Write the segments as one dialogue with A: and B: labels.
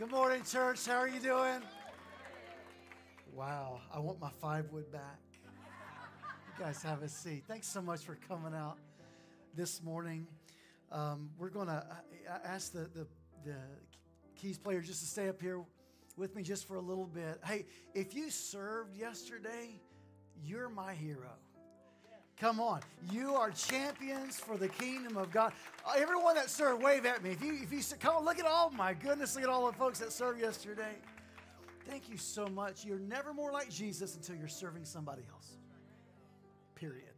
A: Good morning, church. How are you doing? Wow, I want my five wood back. You guys have a seat. Thanks so much for coming out this morning. Um, we're going to ask the, the, the keys player just to stay up here with me just for a little bit. Hey, if you served yesterday, you're my hero. Come on. You are champions for the kingdom of God. Everyone that served, wave at me. If you, if you come on, look at all, my goodness, look at all the folks that served yesterday. Thank you so much. You're never more like Jesus until you're serving somebody else. Period.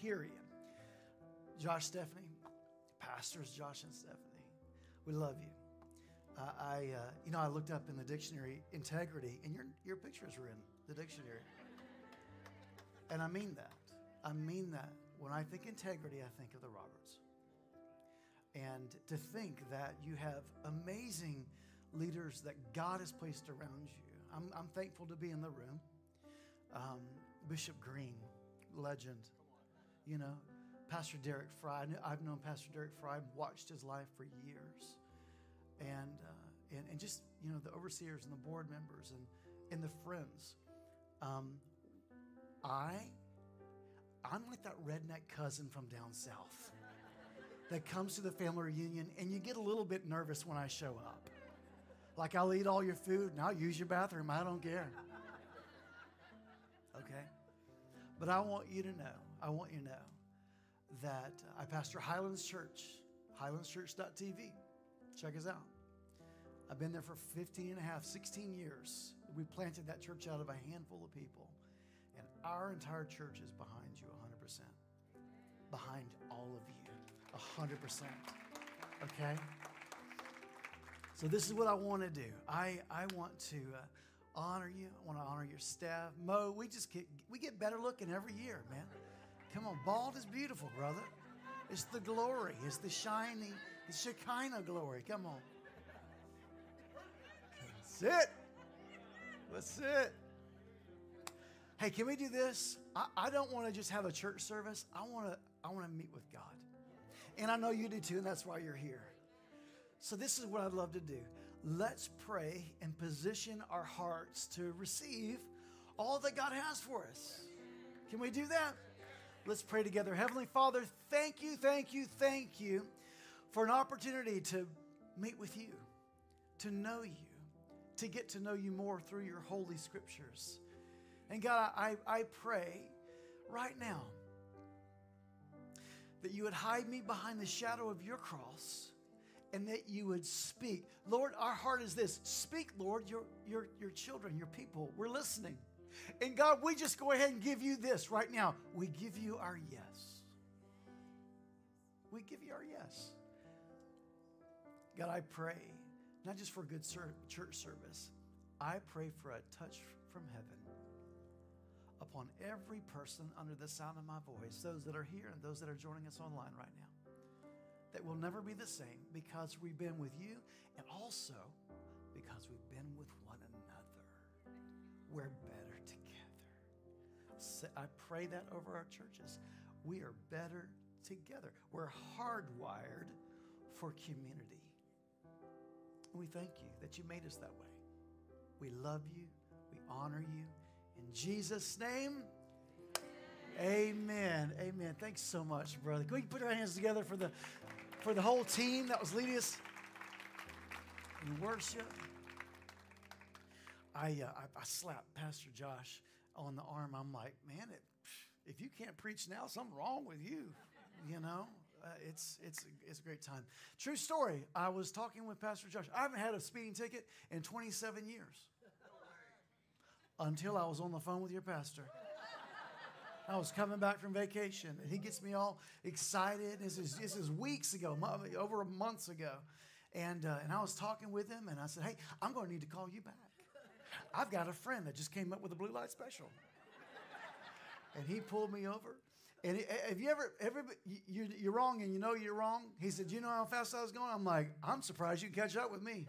A: Period. Josh, Stephanie, pastors Josh and Stephanie, we love you. Uh, I, uh, you know, I looked up in the dictionary integrity, and your your pictures were in the dictionary, and I mean that. I mean that. When I think integrity, I think of the Roberts. And to think that you have amazing leaders that God has placed around you. I'm, I'm thankful to be in the room. Um, Bishop Green, legend. You know, Pastor Derek Fry. I've known Pastor Derek Fry, watched his life for years. And, uh, and, and just, you know, the overseers and the board members and, and the friends. Um, I I'm like that redneck cousin from down south that comes to the family reunion and you get a little bit nervous when I show up. Like I'll eat all your food and I'll use your bathroom. I don't care. Okay? But I want you to know, I want you to know that I pastor Highlands Church, highlandschurch.tv. Check us out. I've been there for 15 and a half, 16 years. We planted that church out of a handful of people. Our entire church is behind you 100%. Behind all of you 100%. Okay? So, this is what I want to do. I, I want to uh, honor you. I want to honor your staff. Mo, we just get, we get better looking every year, man. Come on, bald is beautiful, brother. It's the glory, it's the shiny, it's Shekinah glory. Come on. Sit. Let's sit hey, can we do this? I, I don't want to just have a church service. I want to I want to meet with God. And I know you do too, and that's why you're here. So this is what I'd love to do. Let's pray and position our hearts to receive all that God has for us. Can we do that? Let's pray together. Heavenly Father, thank you, thank you, thank you for an opportunity to meet with you, to know you, to get to know you more through your holy scriptures. And God, I, I pray right now that you would hide me behind the shadow of your cross and that you would speak. Lord, our heart is this speak, Lord, your, your, your children, your people. We're listening. And God, we just go ahead and give you this right now. We give you our yes. We give you our yes. God, I pray, not just for good church service, I pray for a touch from heaven upon every person under the sound of my voice, those that are here and those that are joining us online right now. That will never be the same because we've been with you and also because we've been with one another. We're better together. I pray that over our churches. We are better together. We're hardwired for community. We thank you that you made us that way. We love you. We honor you. In Jesus' name, amen. Amen. Thanks so much, brother. Can we put our hands together for the for the whole team that was leading us in worship? I, uh, I, I slapped Pastor Josh on the arm. I'm like, man, it, if you can't preach now, something wrong with you. You know, uh, it's it's it's a great time. True story. I was talking with Pastor Josh. I haven't had a speeding ticket in 27 years until I was on the phone with your pastor. I was coming back from vacation, and he gets me all excited. This is, this is weeks ago, over months ago. And, uh, and I was talking with him, and I said, Hey, I'm going to need to call you back. I've got a friend that just came up with a blue light special. And he pulled me over. And have you ever, ever you're wrong and you know you're wrong? He said, You know how fast I was going? I'm like, I'm surprised you catch up with me.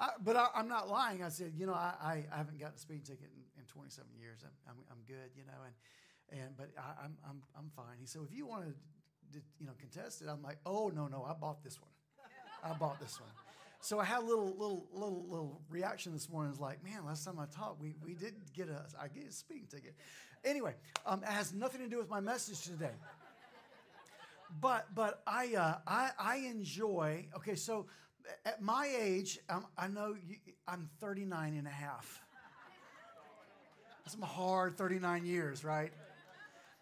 A: I, but I, am not lying. I said, you know, I, I, haven't got a speeding ticket in, in 27 years. I'm, I'm, I'm, good, you know, and, and but I, am I'm, I'm fine. He said, if you want to, you know, contest it, I'm like, oh, no, no, I bought this one. I bought this one. So I had a little little little little reaction this morning. It's like, man, last time I talked, we, we did get a I get a speeding ticket. Anyway, um, it has nothing to do with my message today. But but I uh, I I enjoy. Okay, so at my age, um, I know you, I'm 39 and a half. That's some hard 39 years, right?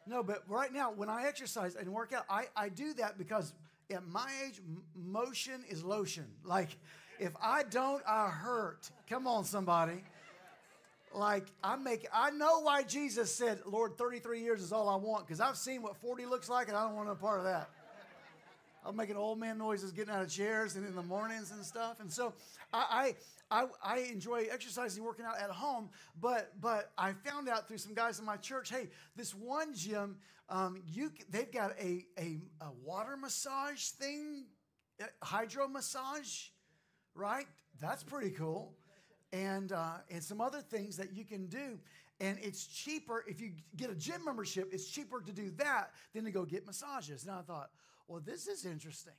A: No, but right now, when I exercise and work out, I, I do that because at my age, motion is lotion. Like, if I don't, I hurt. Come on, somebody. Like, I make, I know why Jesus said, Lord, 33 years is all I want, because I've seen what 40 looks like, and I don't want no part of that. I'm making old man noises, getting out of chairs, and in the mornings and stuff. And so I, I, I, enjoy exercising, working out at home. But, but I found out through some guys in my church, hey, this one gym, um, you, they've got a, a, a water massage thing, uh, hydro massage, right? That's pretty cool. And, uh, and some other things that you can do. And it's cheaper if you get a gym membership, it's cheaper to do that than to go get massages. And I thought, well, this is interesting.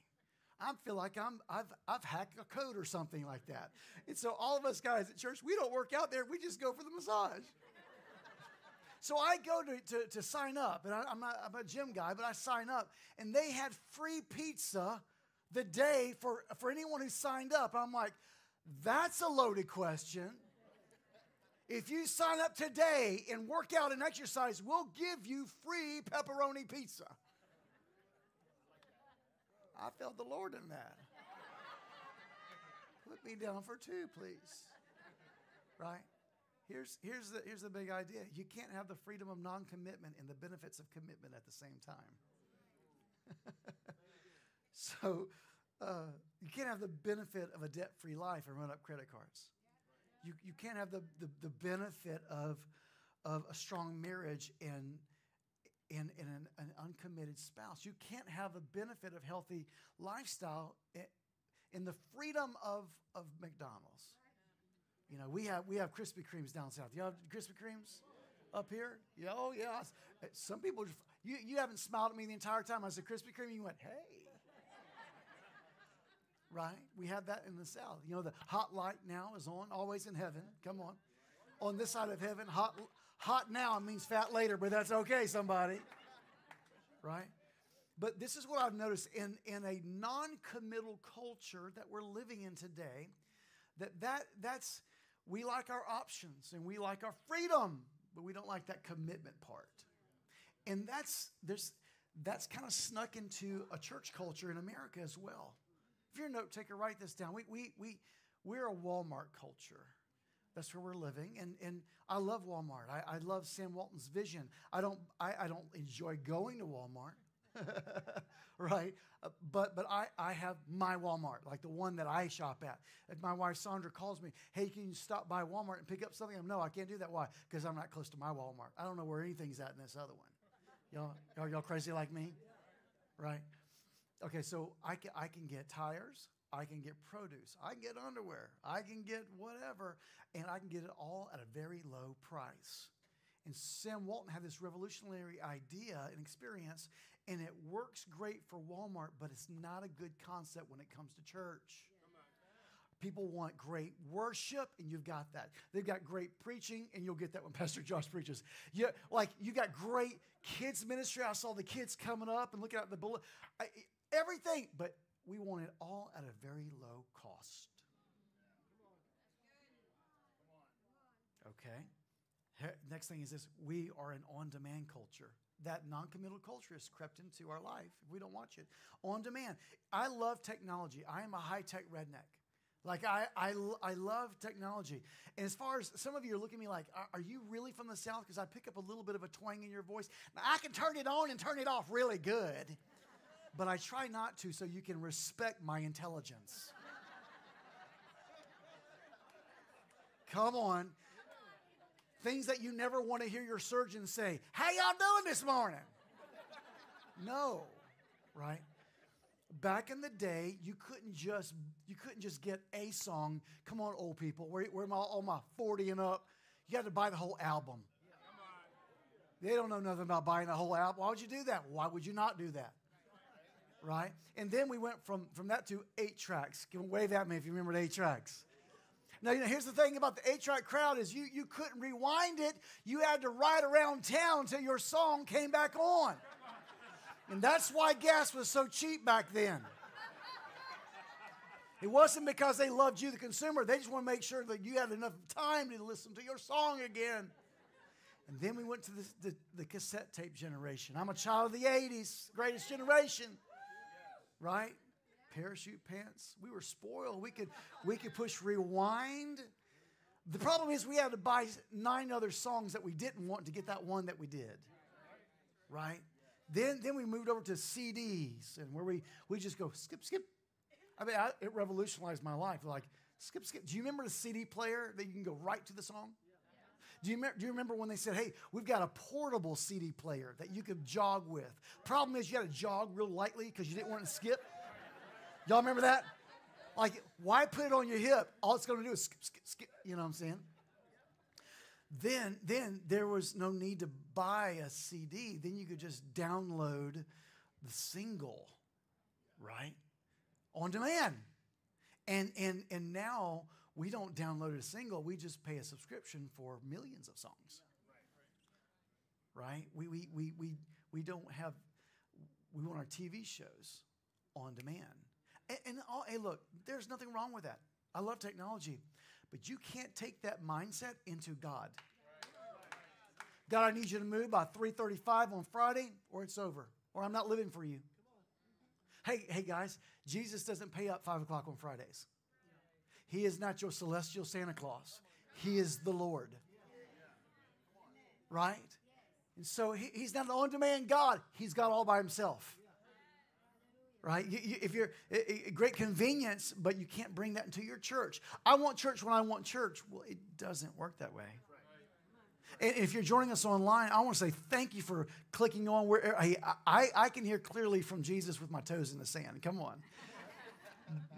A: I feel like I'm, I've, I've hacked a code or something like that. And so all of us guys at church, we don't work out there. We just go for the massage. so I go to, to, to sign up, and I, am not I'm a gym guy, but I sign up, and they had free pizza the day for, for anyone who signed up. I'm like, that's a loaded question. If you sign up today and work out and exercise, we'll give you free pepperoni pizza. I felt the Lord in that. Put me down for two, please. Right? Here's, here's, the, here's the big idea you can't have the freedom of non commitment and the benefits of commitment at the same time. so, uh, you can't have the benefit of a debt free life and run up credit cards. You, you can't have the, the, the benefit of, of a strong marriage and in, in an, an, uncommitted spouse. You can't have the benefit of healthy lifestyle in the freedom of, of McDonald's. You know, we have we have Krispy Kremes down south. You have Krispy Kremes up here? Yeah, oh yeah. Some people you you haven't smiled at me the entire time. I said Krispy Kreme, you went, hey. Right? We have that in the south. You know, the hot light now is on, always in heaven. Come on. On this side of heaven, hot Hot now means fat later, but that's okay, somebody. Right? But this is what I've noticed in, in a non-committal culture that we're living in today, that, that that's we like our options and we like our freedom, but we don't like that commitment part. And that's there's that's kind of snuck into a church culture in America as well. If you're a note taker, write this down. We, we, we, we're a Walmart culture. That's where we're living. And, and I love Walmart. I, I love Sam Walton's vision. I don't, I, I don't enjoy going to Walmart. right? Uh, but but I, I have my Walmart, like the one that I shop at. If my wife Sandra calls me, hey, can you stop by Walmart and pick up something? I'm no, I can't do that. Why? Because I'm not close to my Walmart. I don't know where anything's at in this other one. Y'all, are y'all crazy like me? Right? Okay, so I can, I can get tires. I can get produce, I can get underwear, I can get whatever, and I can get it all at a very low price. And Sam Walton had this revolutionary idea and experience, and it works great for Walmart, but it's not a good concept when it comes to church. People want great worship, and you've got that. They've got great preaching, and you'll get that when Pastor Josh preaches. You, like you got great kids ministry. I saw the kids coming up and looking at the bullet. I, everything, but we want it all at a very low cost. Okay. Next thing is this we are an on demand culture. That non committal culture has crept into our life if we don't watch it. On demand. I love technology. I am a high tech redneck. Like, I, I, I love technology. And as far as some of you are looking at me like, are, you really from the South? Because I pick up a little bit of a twang in your voice. Now, I can turn it on and turn it off really good but I try not to so you can respect my intelligence. Come on. Things that you never want to hear your surgeon say, How y'all doing this morning? No, right? Back in the day, you couldn't just you couldn't just get a song. Come on, old people, where, where my all my 40 and up? You had to buy the whole album. They don't know nothing about buying the whole album. Why would you do that? Why would you not do that? Right? And then we went from, from that to eight tracks. Give wave at me if you remember eight tracks. Now, you know, here's the thing about the eight track crowd is you, you couldn't rewind it. You had to ride around town until your song came back on. And that's why gas was so cheap back then. It wasn't because they loved you, the consumer. They just want to make sure that you had enough time to listen to your song again. And then we went to the, the, the cassette tape generation. I'm a child of the 80s, greatest generation. Right? Parachute pants. We were spoiled. We could, we could push rewind. The problem is we had to buy nine other songs that we didn't want to get that one that we did. Right? Then, then we moved over to CDs and where we, we just go skip, skip. I mean, I, it revolutionized my life. Like, skip, skip. Do you remember the CD player that you can go right to the song? Do you, do you remember when they said, hey, we've got a portable CD player that you could jog with? Problem is, you had to jog real lightly because you didn't want to skip. Y'all remember that? Like, why put it on your hip? All it's going to do is skip, skip, skip. You know what I'm saying? Then, then there was no need to buy a CD. Then you could just download the single, right? On demand. And, and, and now we don't download a single, we just pay a subscription for millions of songs. Right? We, we, we, we, we don't have, we want our TV shows on demand. And, and all, hey, look, there's nothing wrong with that. I love technology, but you can't take that mindset into God. God, I need you to move by 3:35 on Friday, or it's over, or I'm not living for you. Hey, hey guys, Jesus doesn't pay up five o'clock on Fridays. He is not your celestial Santa Claus. He is the Lord. Right? And so he, he's not an on demand God, He's God all by Himself. Right? You, you, if you're a, great convenience, but you can't bring that into your church. I want church when I want church. Well, it doesn't work that way. And if you're joining us online, I want to say thank you for clicking on where I, I, I can hear clearly from Jesus with my toes in the sand. Come on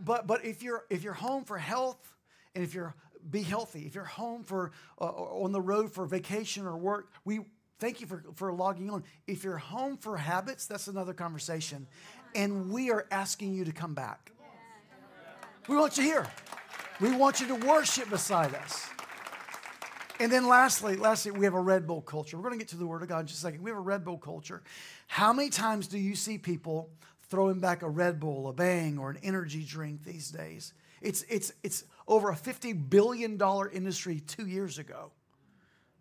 A: but but if you're if you're home for health and if you're be healthy. If you're home for uh, on the road for vacation or work we thank you for for logging on. If you're home for habits that's another conversation. And we are asking you to come back. We want you here. We want you to worship beside us. And then lastly lastly we have a red bull culture. We're going to get to the word of god in just a second. We have a red bull culture. How many times do you see people throwing back a Red Bull, a Bang, or an energy drink these days. It's, it's, it's over a $50 billion industry two years ago,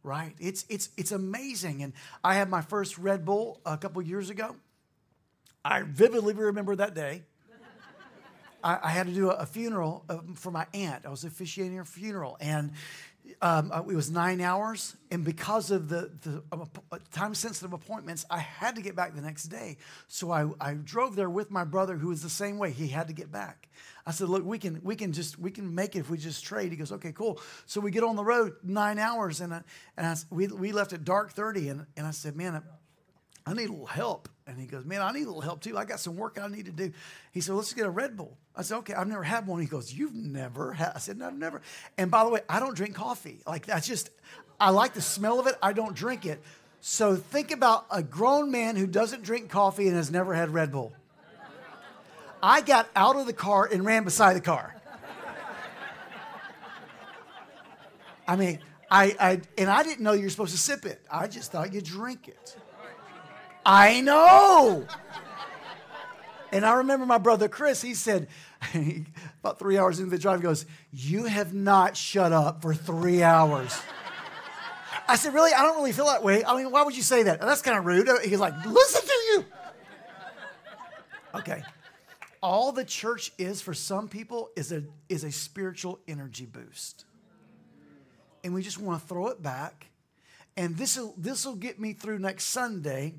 A: right? It's, it's, it's amazing. And I had my first Red Bull a couple years ago. I vividly remember that day. I, had to do a, funeral uh, for my aunt. I was officiating her funeral. And um, uh, it was nine hours, and because of the, the uh, time sensitive appointments, I had to get back the next day. So I, I drove there with my brother, who was the same way. He had to get back. I said, "Look, we can we can just we can make it if we just trade." He goes, "Okay, cool." So we get on the road nine hours, and I, and I, we we left at dark thirty, and and I said, "Man, I need a little help. And he goes, Man, I need a little help too. I got some work I need to do. He said, Let's get a Red Bull. I said, Okay, I've never had one. He goes, You've never had I said, No, I've never. And by the way, I don't drink coffee. Like that's just I like the smell of it. I don't drink it. So think about a grown man who doesn't drink coffee and has never had Red Bull. I got out of the car and ran beside the car. I mean, I, I and I didn't know you're supposed to sip it. I just thought you drink it. I know. And I remember my brother Chris, he said, about three hours into the drive, he goes, You have not shut up for three hours. I said, Really? I don't really feel that way. I mean, why would you say that? That's kind of rude. He's like, Listen to you. Okay. All the church is for some people is a, is a spiritual energy boost. And we just want to throw it back. And this will this will get me through next Sunday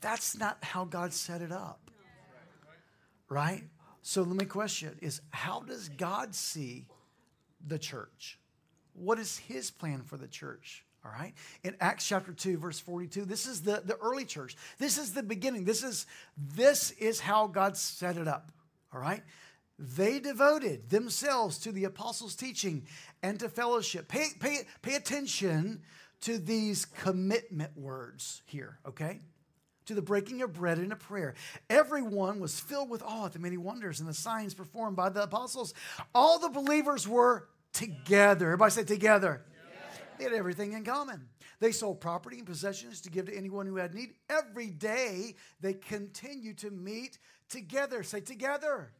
A: that's not how God set it up. Right? So let me question is how does God see the church? What is his plan for the church? All right. In Acts chapter 2, verse 42, this is the, the early church. This is the beginning. This is this is how God set it up. All right. They devoted themselves to the apostles' teaching and to fellowship. Pay, pay, pay attention to these commitment words here, okay? To the breaking of bread and a prayer. Everyone was filled with awe at the many wonders and the signs performed by the apostles. All the believers were together. Everybody say together. They had everything in common. They sold property and possessions to give to anyone who had need. Every day they continued to meet together. Say together.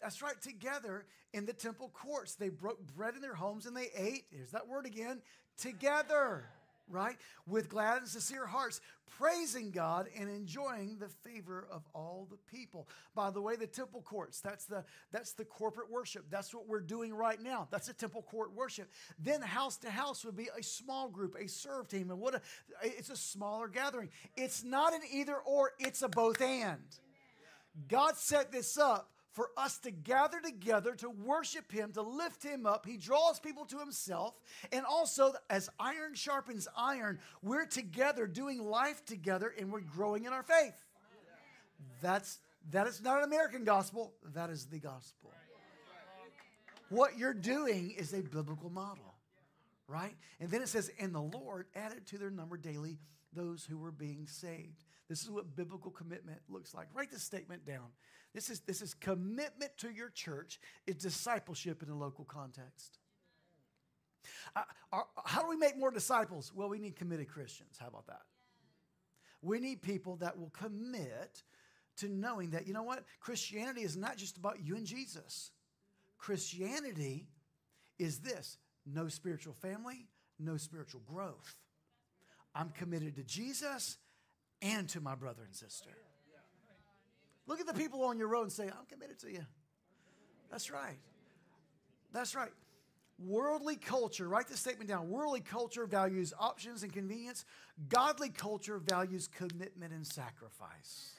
A: That's right, together in the temple courts. They broke bread in their homes and they ate. Here's that word again together right? With glad and sincere hearts, praising God and enjoying the favor of all the people. By the way, the temple courts, that's the that's the corporate worship. That's what we're doing right now. That's a temple court worship. Then house to house would be a small group, a serve team. And what a, it's a smaller gathering. It's not an either or, it's a both and. God set this up for us to gather together to worship Him, to lift Him up. He draws people to Himself. And also, as iron sharpens iron, we're together doing life together and we're growing in our faith. That's, that is not an American gospel, that is the gospel. What you're doing is a biblical model, right? And then it says, And the Lord added to their number daily those who were being saved. This is what biblical commitment looks like. Write this statement down. This is, this is commitment to your church, it's discipleship in a local context. Our, how do we make more disciples? Well, we need committed Christians. How about that? We need people that will commit to knowing that, you know what? Christianity is not just about you and Jesus. Christianity is this no spiritual family, no spiritual growth. I'm committed to Jesus and to my brother and sister. Look at the people on your road and say, I'm committed to you. That's right. That's right. Worldly culture, write this statement down. Worldly culture values options and convenience. Godly culture values commitment and sacrifice.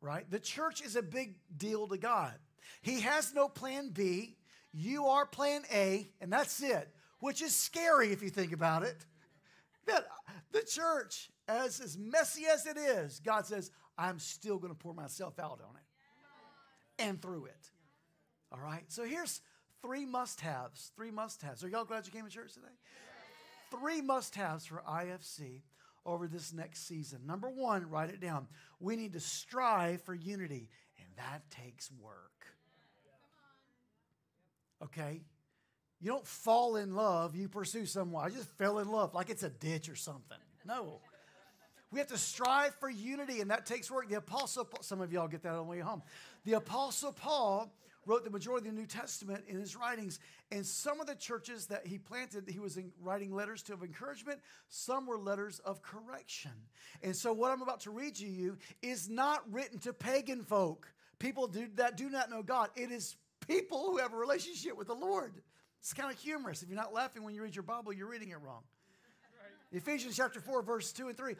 A: Right? The church is a big deal to God. He has no plan B. You are plan A, and that's it, which is scary if you think about it. That the church, as, as messy as it is, God says, I'm still going to pour myself out on it and through it. All right? So here's three must haves. Three must haves. Are y'all glad you came to church today? Three must haves for IFC over this next season. Number one, write it down. We need to strive for unity, and that takes work. Okay? You don't fall in love, you pursue someone. I just fell in love like it's a ditch or something. No. We have to strive for unity, and that takes work. The Apostle, Paul, some of y'all get that on the way home. The Apostle Paul wrote the majority of the New Testament in his writings, and some of the churches that he planted, he was writing letters to of encouragement. Some were letters of correction. And so, what I'm about to read to you is not written to pagan folk, people do, that do not know God. It is people who have a relationship with the Lord. It's kind of humorous. If you're not laughing when you read your Bible, you're reading it wrong. Ephesians chapter 4, verse 2 and 3.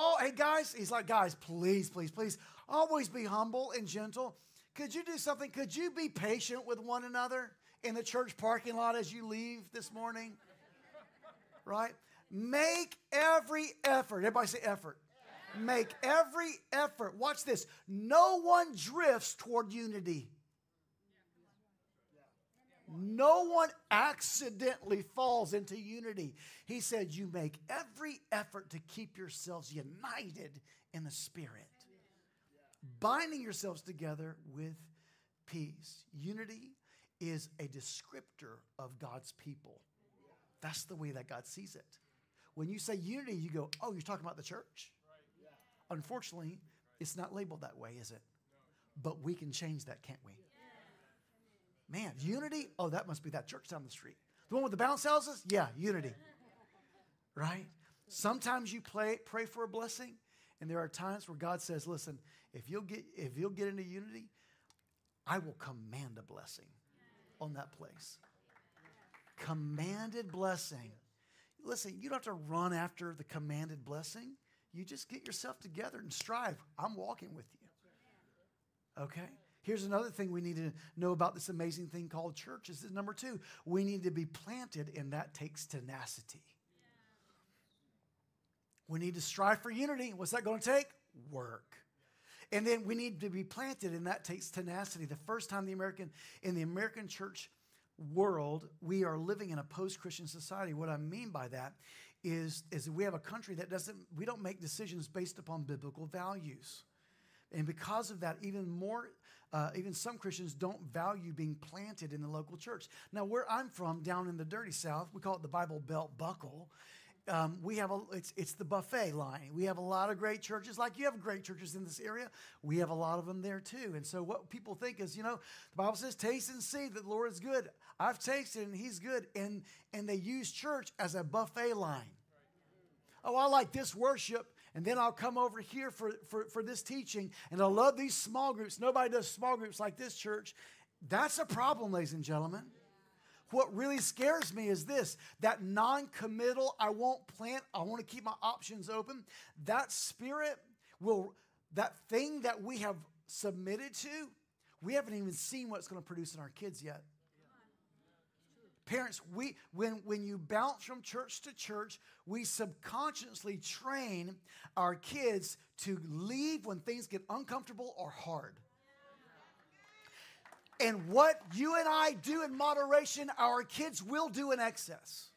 A: Oh, hey guys, he's like, guys, please, please, please, always be humble and gentle. Could you do something? Could you be patient with one another in the church parking lot as you leave this morning? Right? Make every effort. Everybody say effort. Make every effort. Watch this. No one drifts toward unity. No one accidentally falls into unity. He said, You make every effort to keep yourselves united in the Spirit, binding yourselves together with peace. Unity is a descriptor of God's people. That's the way that God sees it. When you say unity, you go, Oh, you're talking about the church? Unfortunately, it's not labeled that way, is it? But we can change that, can't we? Man, unity? Oh, that must be that church down the street. The one with the bounce houses? Yeah, unity. Right? Sometimes you pray, pray for a blessing, and there are times where God says, listen, if you'll get if you'll get into unity, I will command a blessing on that place. Commanded blessing. Listen, you don't have to run after the commanded blessing. You just get yourself together and strive. I'm walking with you. Okay? Here's another thing we need to know about this amazing thing called church is number two, we need to be planted, and that takes tenacity. We need to strive for unity. What's that going to take? Work. And then we need to be planted, and that takes tenacity. The first time the American in the American church world, we are living in a post-Christian society. What I mean by that is, is we have a country that doesn't, we don't make decisions based upon biblical values. And because of that, even more, uh, even some Christians don't value being planted in the local church. Now, where I'm from, down in the dirty South, we call it the Bible Belt Buckle. Um, we have a it's it's the buffet line. We have a lot of great churches, like you have great churches in this area. We have a lot of them there too. And so what people think is, you know, the Bible says, "Taste and see that the Lord is good." I've tasted and He's good, and and they use church as a buffet line. Oh, I like this worship, and then I'll come over here for, for, for this teaching, and I love these small groups. Nobody does small groups like this church. That's a problem, ladies and gentlemen. What really scares me is this that non committal, I won't plant, I want to keep my options open. That spirit will, that thing that we have submitted to, we haven't even seen what it's going to produce in our kids yet. Parents, we when when you bounce from church to church, we subconsciously train our kids to leave when things get uncomfortable or hard. And what you and I do in moderation, our kids will do in excess.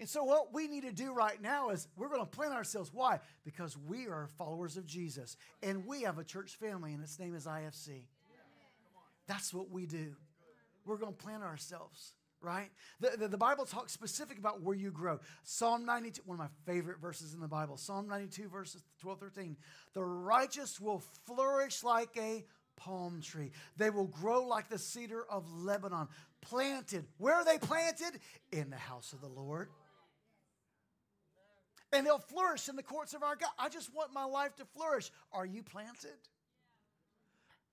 A: And so, what we need to do right now is we're going to plan ourselves. Why? Because we are followers of Jesus and we have a church family, and its name is IFC. That's what we do we're going to plant ourselves right? The, the, the, Bible talks specific about where you grow. Psalm 92, one of my favorite verses in the Bible, Psalm 92, verses 12, 13. The righteous will flourish like a palm tree. They will grow like the cedar of Lebanon, planted. Where are they planted? In the house of the Lord. And they'll flourish in the courts of our God. I just want my life to flourish. Are you planted?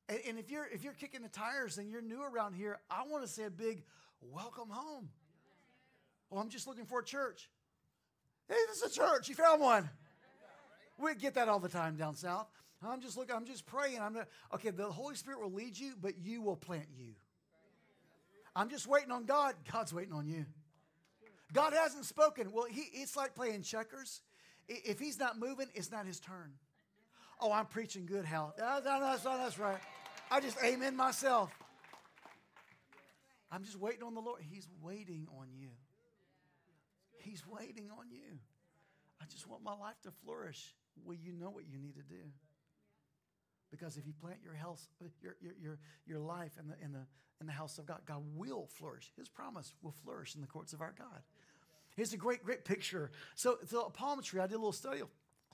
A: And, and if you're if you're kicking the tires and you're new around here, I want to say a big welcome home. Well, I'm just looking for a church. Hey, this is a church. You found one. We get that all the time down south. I'm just looking, I'm just praying. I'm not, okay, the Holy Spirit will lead you, but you will plant you. I'm just waiting on God. God's waiting on you. God hasn't spoken. Well, he, it's like playing checkers. If he's not moving, it's not his turn. Oh, I'm preaching good, Hal. No, that's, that's right. I just amen myself. I'm just waiting on the Lord. He's waiting on you. He's waiting on you. I just want my life to flourish. Well, you know what you need to do. Because if you plant your health, your, your, your, your life in the, in, the, in the house of God, God will flourish. His promise will flourish in the courts of our God. Here's a great, great picture. So, so a palm tree, I did a little study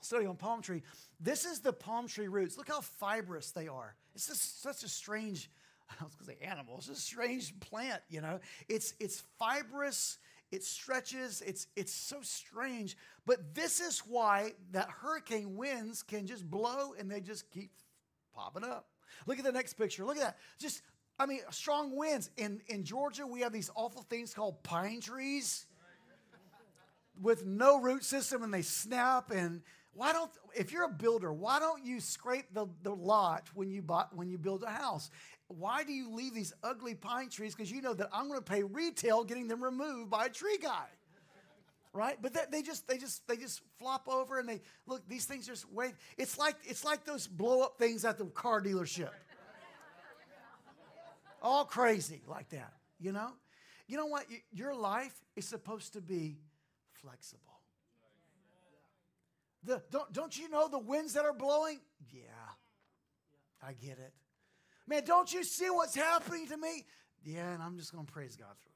A: study on palm tree. This is the palm tree roots. Look how fibrous they are. It's just such a strange, I was going to say animal. It's a strange plant, you know. It's it's fibrous. It stretches. It's it's so strange. But this is why that hurricane winds can just blow and they just keep popping up. Look at the next picture. Look at that. Just I mean, strong winds. In in Georgia, we have these awful things called pine trees with no root system and they snap and why don't, if you're a builder, why don't you scrape the, the lot when you, bought, when you build a house? Why do you leave these ugly pine trees? Because you know that I'm going to pay retail getting them removed by a tree guy. Right, but they, they just they just they just flop over and they look. These things just wait. It's like it's like those blow up things at the car dealership. All crazy like that, you know. You know what? Your life is supposed to be flexible. The, don't, don't you know the winds that are blowing? Yeah, I get it. Man, don't you see what's happening to me? Yeah, and I'm just going to praise God through it.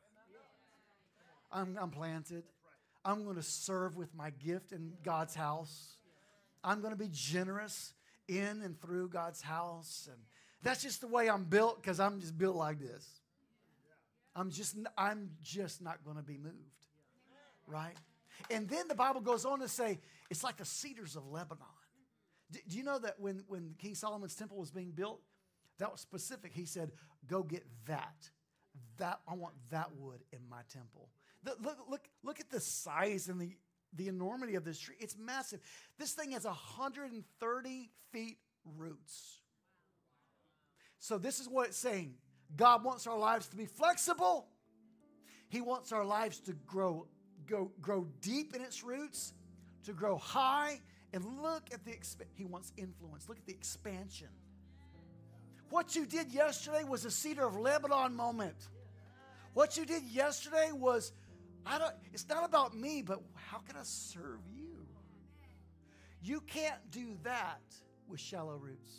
A: I'm, I'm planted. I'm going to serve with my gift in God's house. I'm going to be generous in and through God's house. And that's just the way I'm built because I'm just built like this. I'm just, I'm just not going to be moved. Right? And then the Bible goes on to say, it's like the cedars of Lebanon. Do, you know that when, when King Solomon's temple was being built, that was specific. He said, Go get that. That I want that wood in my temple. The, look, look, look at the size and the, the enormity of this tree. It's massive. This thing has 130 feet roots. So this is what it's saying. God wants our lives to be flexible. He wants our lives to grow, go, grow deep in its roots to grow high. And look at the, exp- he wants influence. Look at the expansion. What you did yesterday was a cedar of Lebanon moment. What you did yesterday was, I don't, it's not about me, but how can I serve you? You can't do that with shallow roots.